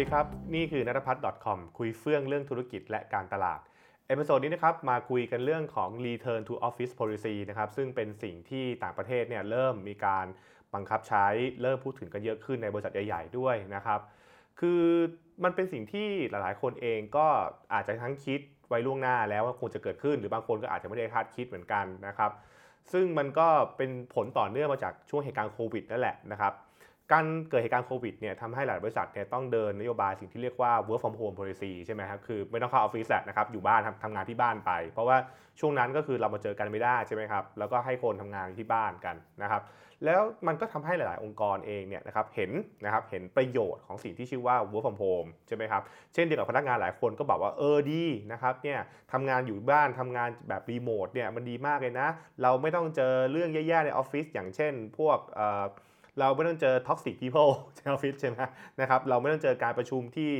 ดีครับ นี่คือนัทพัฒน์ .com คุยเฟื่องเรื่องธุรกิจและการตลาด episode นี้นะครับมาคุยกันเรื่องของ Return to Office Policy นะครับซึ่งเป็นสิ่งที่ต่างประเทศเนี่ยเริ่มมีการบังคับใช้เริ่มพูดถึงกันเยอะขึ้นในบริษัทใหญ่ ๆ ด้วยนะครับ คือมันเป็นสิ่งที่หลายๆ คนเองก็อาจจะทั้งคิดไว้ล่วงหน้าแล้วว่าควรจะเกิดขึ้น หรือบางคนก็อาจจะไม่ได้คาดคิดเหมือนกันนะครับ ซึ่งมันก็เป็นผลต่อเนื่องมาจากช่วงเหตุการณ์โควิดนั่นแหละนะครับ การเกิดเหตุการณ์โควิดเนี่ยทำให้หลายบริษัทเนี่ยต้องเดินนโยบายสิ่งที่เรียกว่า work from home policy ใช่ไหมครับคือไม่ต้องเข้าออฟฟิศแหละนะครับอยู่บ้านทำทำงานที่บ้านไป เพราะว่าช่วงนั้นก็คือเรามาเจอกันไม่ได้ใช่ไหมครับแล้วก็ให้คนทำงานที่บ้านกันนะครับแล้วมันก็ทำให้หลาย ๆ องค์กรเองเนี่ยนะครับเห็นนะครับเห็นประโยชน์ของสิ่งที่ชื่อว่า work from home ใช่ไหมครับเช่นเดียวกับพนักงานหลายคนก็บอกว่าเออดีนะครับเนี่ยทำงานอยู่บ้านทำงานแบบรีโมทเนี่ยมันดีมากเลยนะ เราไม่ต้องเจอเรื่องแย่ ๆ ในออฟฟิศอย่างเช่น พวก เราไม่ต้องเจอ toxic people ในออฟฟิศใช่ไหมนะครับเราไม่ต้องเจอการประชุมที่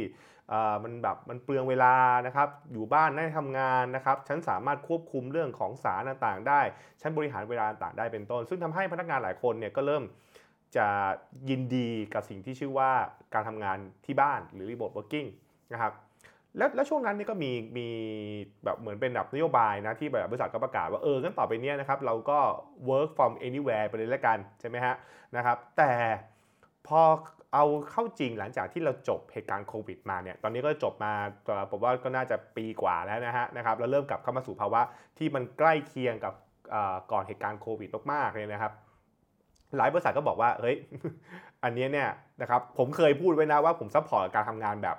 มันแบบมันเปลืองเวลานะครับอยู่บ้านได้ทำงานนะครับฉันสามารถควบคุมเรื่องของสารต่างๆ ได้ฉันบริหารเวลาต่างได้เป็นต้น ซึ่งทำให้พนักงานหลายคนเนี่ยก็เริ่มจะยินดีกับสิ่งที่ชื่อว่าการทำงานที่บ้านหรือ remote working นะครับ แล้วแล้วช่วงนั้นนี่ก็มีมีแบบเหมือนเป็นแบบนโยบายนะที่แบบบริษัทก็ประกาศว่าเอองั้นต่อไปเนี้ยนะครับเราก็ work from anywhere ไปเลยแล้วกันใช่ไหมฮะนะครับแต่พอเอาเข้าจริงหลังจากที่เราจบเหตุการณ์โควิดมาเนี่ยตอนนี้ก็จบมาผมว่าก็น่าจะปีกว่าแล้วนะฮะนะครับเราเริ่มกลับเข้ามาสู่ภาวะที่มันใกล้เคียงกับก่อนเหตุการณ์โควิดมากๆเลยนะครับหลายบริษัทก็บอกว่าเฮ้ยอันนี้เนี่ยนะครับผมเคยพูดไว้นะว่าผม support การทำงานแบบ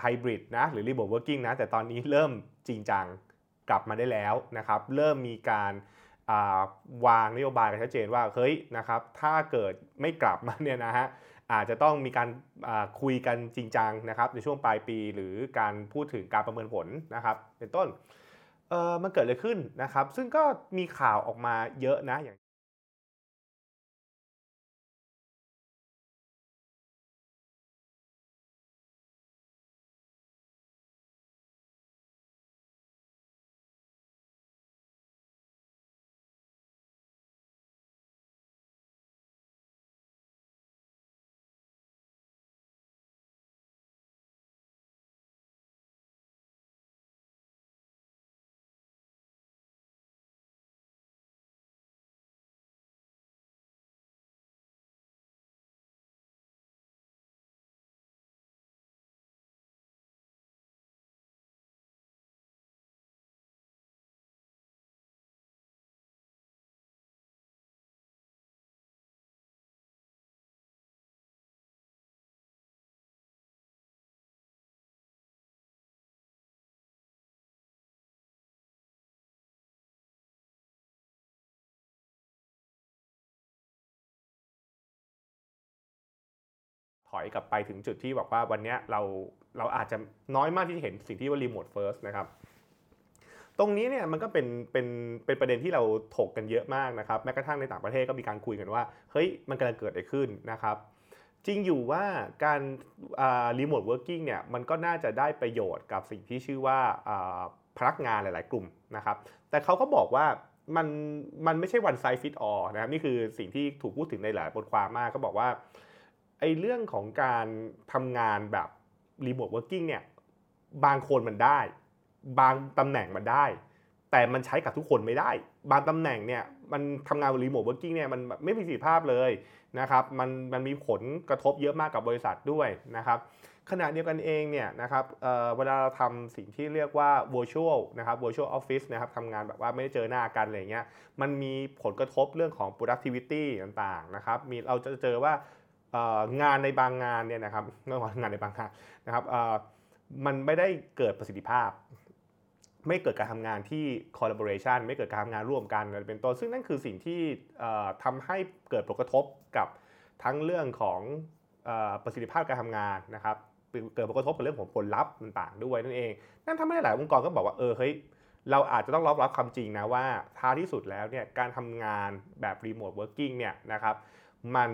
ไฮบริดนะหรือ remote working นะแต่ตอนนี้เริ่มจริงจังกลับมาได้แล้วนะครับเริ่มมีการวางนโยบายกันชัดเจนว่าเฮ้ยนะครับถ้าเกิดไม่กลับมาเนี่ยนะฮะอาจจะต้องมีการคุยกันจริงจังนะครับในช่วงปลายปีหรือการพูดถึงการประเมินผลนะครับเป็นต้นมันเกิดอะไรขึ้นนะครับซึ่งก็มีข่าวออกมาเยอะนะอย่าง ถอยกลับไปถึงจุดที่บอกว่าวันนี้เราเราอาจจะน้อยมากที่จะเห็นสิ่งที่ว่า remote first นะครับตรงนี้เนี่ยมันก็เป็นเป็นเป็นประเด็นที่เราถกกันเยอะมากนะครับแม้กระทั่งในต่างประเทศก็มีการคุยกันว่าเฮ้ยมันกำลังเกิดอะไรขึ้นนะครับจริงอยู่ว่าการ remote working เนี่ยมันก็น่าจะได้ประโยชน์กับสิ่งที่ชื่อว่าพนักงานหลาย ๆ กลุ่มนะครับแต่เขาก็บอกว่ามันมันไม่ใช่ one size fit all นะครับนี่คือสิ่งที่ถูกพูดถึงในหลายบทความมากก็บอกว่า ไอเรื่องของการทำงานแบบ remote working เนี่ยบางคนมันได้ บางตำแหน่งมันได้ แต่มันใช้กับทุกคนไม่ได้ บางตำแหน่งเนี่ยมันทำงาน remote working เนี่ยมันไม่มีประสิทธิภาพเลยนะครับมันมันมีผลกระทบเยอะมากกับบริษัทด้วยนะครับขณะเดียวกันเองเนี่ยนะครับเวลาเราทำสิ่งที่เรียกว่า virtual นะครับ virtual office นะครับทำงานแบบว่าไม่ได้เจอหน้ากันอะไรเงี้ย มันมีผลกระทบเรื่องของ productivity ต่างๆนะครับ มีเราจะเจอว่า งานในบางงานเนี่ยนะครับไม่ว่างานในบางงานนะครับมันไม่ได้เกิดประสิทธิภาพ ไม่เกิดการทำงานที่ collaboration ไม่เกิดการทำงานร่วมกันเป็นต้นซึ่งนั่นคือสิ่งที่ทำให้เกิดผลกระทบกับทั้งเรื่องของประสิทธิภาพการทำงานนะครับเกิดผลกระทบกับเรื่องของผลลัพธ์ต่างๆด้วยนั่นเอง นั่นทำให้หลายองค์กรก็บอกว่าเออเฮ้ยเราอาจจะต้องรับรับความจริงนะว่าท้ายที่สุดแล้วเนี่ยการทำงานแบบ remote working เนี่ยนะครับมัน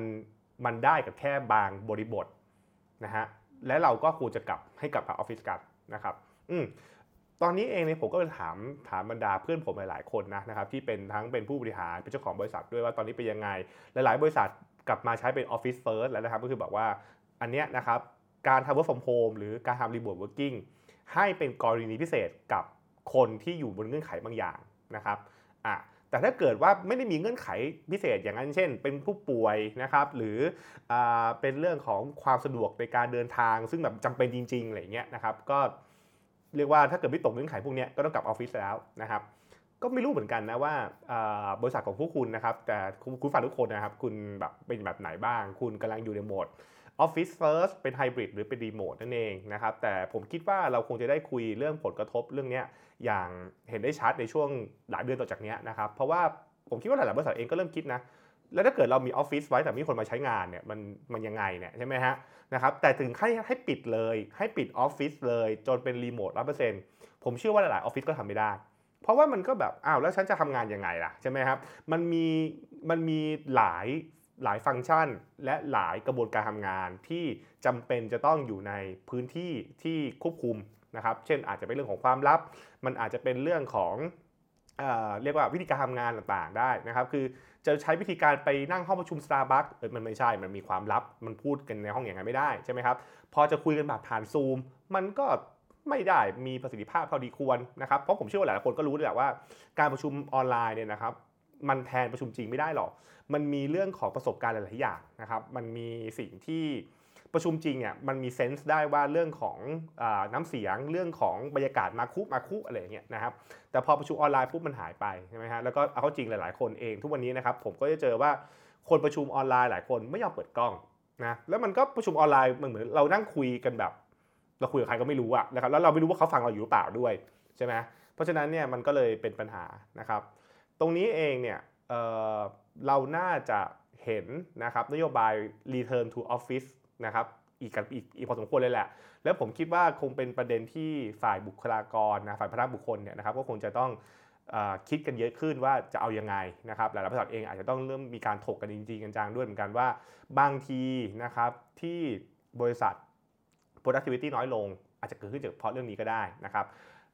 มันได้กับแค่บางบริบทนะฮะและเราก็ควรจะกลับให้กลับมาออฟฟิศกันนะครับอืมตอนนี้เองเนี่ยผมก็เลยถามถามบรรดาเพื่อนผมหลายๆคนนะนะครับที่เป็นทั้งเป็นผู้บริหารเป็นเจ้าของบริษัทด้วยว่าตอนนี้เป็นยังไง หลายๆ บริษัทกลับมาใช้เป็น office first แล้วนะครับก็คือบอกว่าอันเนี้ยนะครับการทำ work from home หรือการทำ remote working ให้เป็นกรณีพิเศษกับคนที่อยู่บนเงื่อนไขบางอย่างนะครับอะ แต่ถ้าเกิดว่าไม่ได้มีเงื่อนไขพิเศษอย่างนั้นเช่น เป็นผู้ป่วยนะครับหรืออเป็นเรื่องของความสะดวกในการเดินทาง ซึ่งแบบจำเป็นจริงๆอะไรเงี้ยนะครับก็เรียกว่าถ้าเกิดไม่ตกเงื่อนไขพวกนี้ก็ต้องกลับออฟฟิศแล้วนะครับก็ไม่รู้เหมือนกันนะว่าบริษัทของพวกคุณนะครับแต่คุณคุณฟังทุกคนนะครับคุณแบบเป็นแบบไหนบ้าง คุณกำลังอยู่ในโหมด Office First เป็นไฮบริดหรือเป็นรีโมทนั่นเองนะครับแต่ผมคิดว่าเราคงจะได้คุยเรื่องผลกระทบเรื่องนี้อย่างเห็นได้ชัดในช่วงหลายเดือนต่อจากนี้นะครับเพราะว่าผมคิดว่าหลายๆบริษัทเองก็เริ่มคิดนะแล้วถ้าเกิดเรามีออฟฟิศไว้แต่มีคนมาใช้งานเนี่ยมันมันยังไงเนี่ยใช่ไหมฮะนะครับแต่ถึงให้ให้ปิดเลยให้ปิดออฟฟิศเลยจนเป็นรีโมทร้อเปอร์เซ็นต์ผมเชื่อว่าหลายๆออฟฟิศก็ทำไม่ได้ เพราะว่ามันก็แบบอ้าวแล้วฉันจะทำงานยังไงล่ะใช่ไหมครับมันมีมันมีหลาย หลายฟังก์ชันและหลายกระบวนการทำงาน ที่จำเป็นจะต้องอยู่ในพื้นที่ที่ควบคุมนะครับ เช่นอาจจะเป็นเรื่องของความลับ มันอาจจะเป็นเรื่องของเอเรียกว่าวิธีการทำงานต่างๆได้นะครับ คือจะใช้วิธีการไปนั่งห้องประชุม Starbucks เออมันไม่ใช่ มันมีความลับ มันพูดกันในห้องอย่างไงไม่ได้ใช่ไหมครับ พอจะคุยกันแบบผ่านซูม มันก็ไม่ได้มีประสิทธิภาพเท่าดีควรนะครับ เพราะผมเชื่อว่าหลายคนก็รู้แหละว่า การประชุมออนไลน์เนี่ยนะครับ มันแทนประชุมจริงไม่ได้หรอก มันมีเรื่องของประสบการณ์หลาย ๆ อย่างนะครับ มันมีสิ่งที่ประชุมจริงอะมันมีเซนส์ได้ว่าเรื่องของอน้ำเสียงเรื่องของบรรยากาศมาคุมาคุอะไรอย่างเงี้ยนะครับแต่พอประชุมออนไลน์ปุ๊บมันหายไปใช่ไหมฮะแล้วก็เอาเข้าจริงหลาย ๆ คนเองทุกวันนี้นะครับผมก็จะเจอว่าคนประชุมออนไลน์หลายคนไม่ยอมเปิดกล้องนะแล้วมันก็ประชุมออนไลน์มันเหมือนเรานั่งคุยกันแบบ เราคุยกับใครก็ไม่รู้อะนะครับแล้วเราไม่รู้ว่าเขาฟังเราอยู่หรือเปล่าด้วยใช่ไหมเพราะฉะนั้นเนี่ยมันก็เลยเป็นปัญหานะครับ ตรงนี้เองเนี่ยเเราน่าจะเห็นนะครับนโยบาย return to office นะครับอีกกันอีกอีกพอสมควรเลยแหละ แล้วผมคิดว่าคงเป็นประเด็นที่ฝ่ายบุคลากรนะฝ่ายพนักบุคคลเนี่ยนะครับก็คงจะต้องอคิดกันเยอะขึ้นว่าจะเอายังไงนะครับหลายๆบริษัทเองอาจจะต้องเริ่มมีการถกกันจริงๆกันจังด้วยเหมือนกันว่าบางทีนะครับที่บริษัท productivity น้อยลง อาจจะเกิดขึ้นจากเพราะเรื่องนี้ก็ได้นะครับ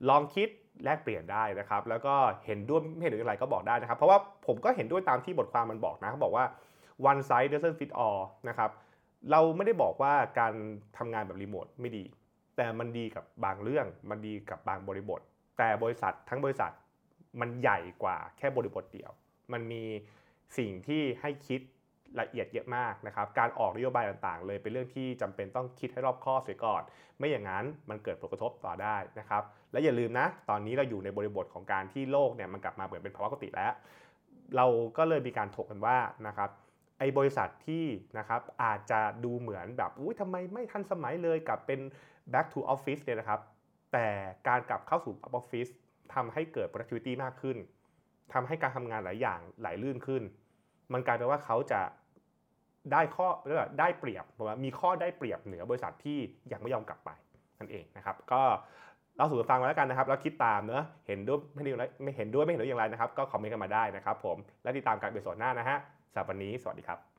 ลองคิด แลกเปลี่ยนได้นะครับ แล้วก็เห็นด้วยไม่เห็นด้วยอะไรก็บอกได้นะครับ เพราะว่าผมก็เห็นด้วยตามที่บทความมันบอกนะเขาบอกว่า one size doesn't fit all นะครับเราไม่ได้บอกว่าการทำงานแบบรีโมทไม่ดี แต่มันดีกับบางเรื่อง มันดีกับบางบริบท แต่บริษัททั้งบริษัทมันใหญ่กว่าแค่บริบทเดียว มันมีสิ่งที่ให้คิด ละเอียดเยอะมากนะครับ การออกนโยบายต่างๆ เลยเป็นเรื่องที่จำเป็นต้องคิดให้รอบคอบเสียก่อน ไม่อย่างนั้นมันเกิดผลกระทบต่อได้นะครับ และอย่าลืมนะ ตอนนี้เราอยู่ในบริบทของการที่โลกเนี่ยมันกลับมาเหมือนเป็นภาวะปกติแล้ว เราก็เลยมีการถกกันว่านะครับไอ้บริษัทที่นะครับอาจจะดูเหมือนแบบอุ้ยทำไมไม่ทันสมัยเลยกลับเป็น back to office เนี่ยนะครับ แต่การกลับเข้าสู่ office ทำให้เกิด productivity มากขึ้นทำให้การทำงานหลายอย่างไหลลื่นขึ้น มันกลายเป็นว่าเขาจะ ได้ข้อเรียกว่าได้เปรียบว่ามีข้อได้เปรียบเหนือบริษัทที่ยังไม่ยอมกลับไปนั่นเองนะครับ ก็เราสู่ฟังมาแล้วกันนะครับ แล้วคิดตามเนอะเห็นด้วยไม่เห็นด้วยไม่เห็นด้วยไม่เห็นด้วยอย่างไรนะครับ ก็คอมเมนต์กันมาได้นะครับ ผมและติดตามการเปิดสดหน้านะฮะสำหรับวันนี้สวัสดีครับ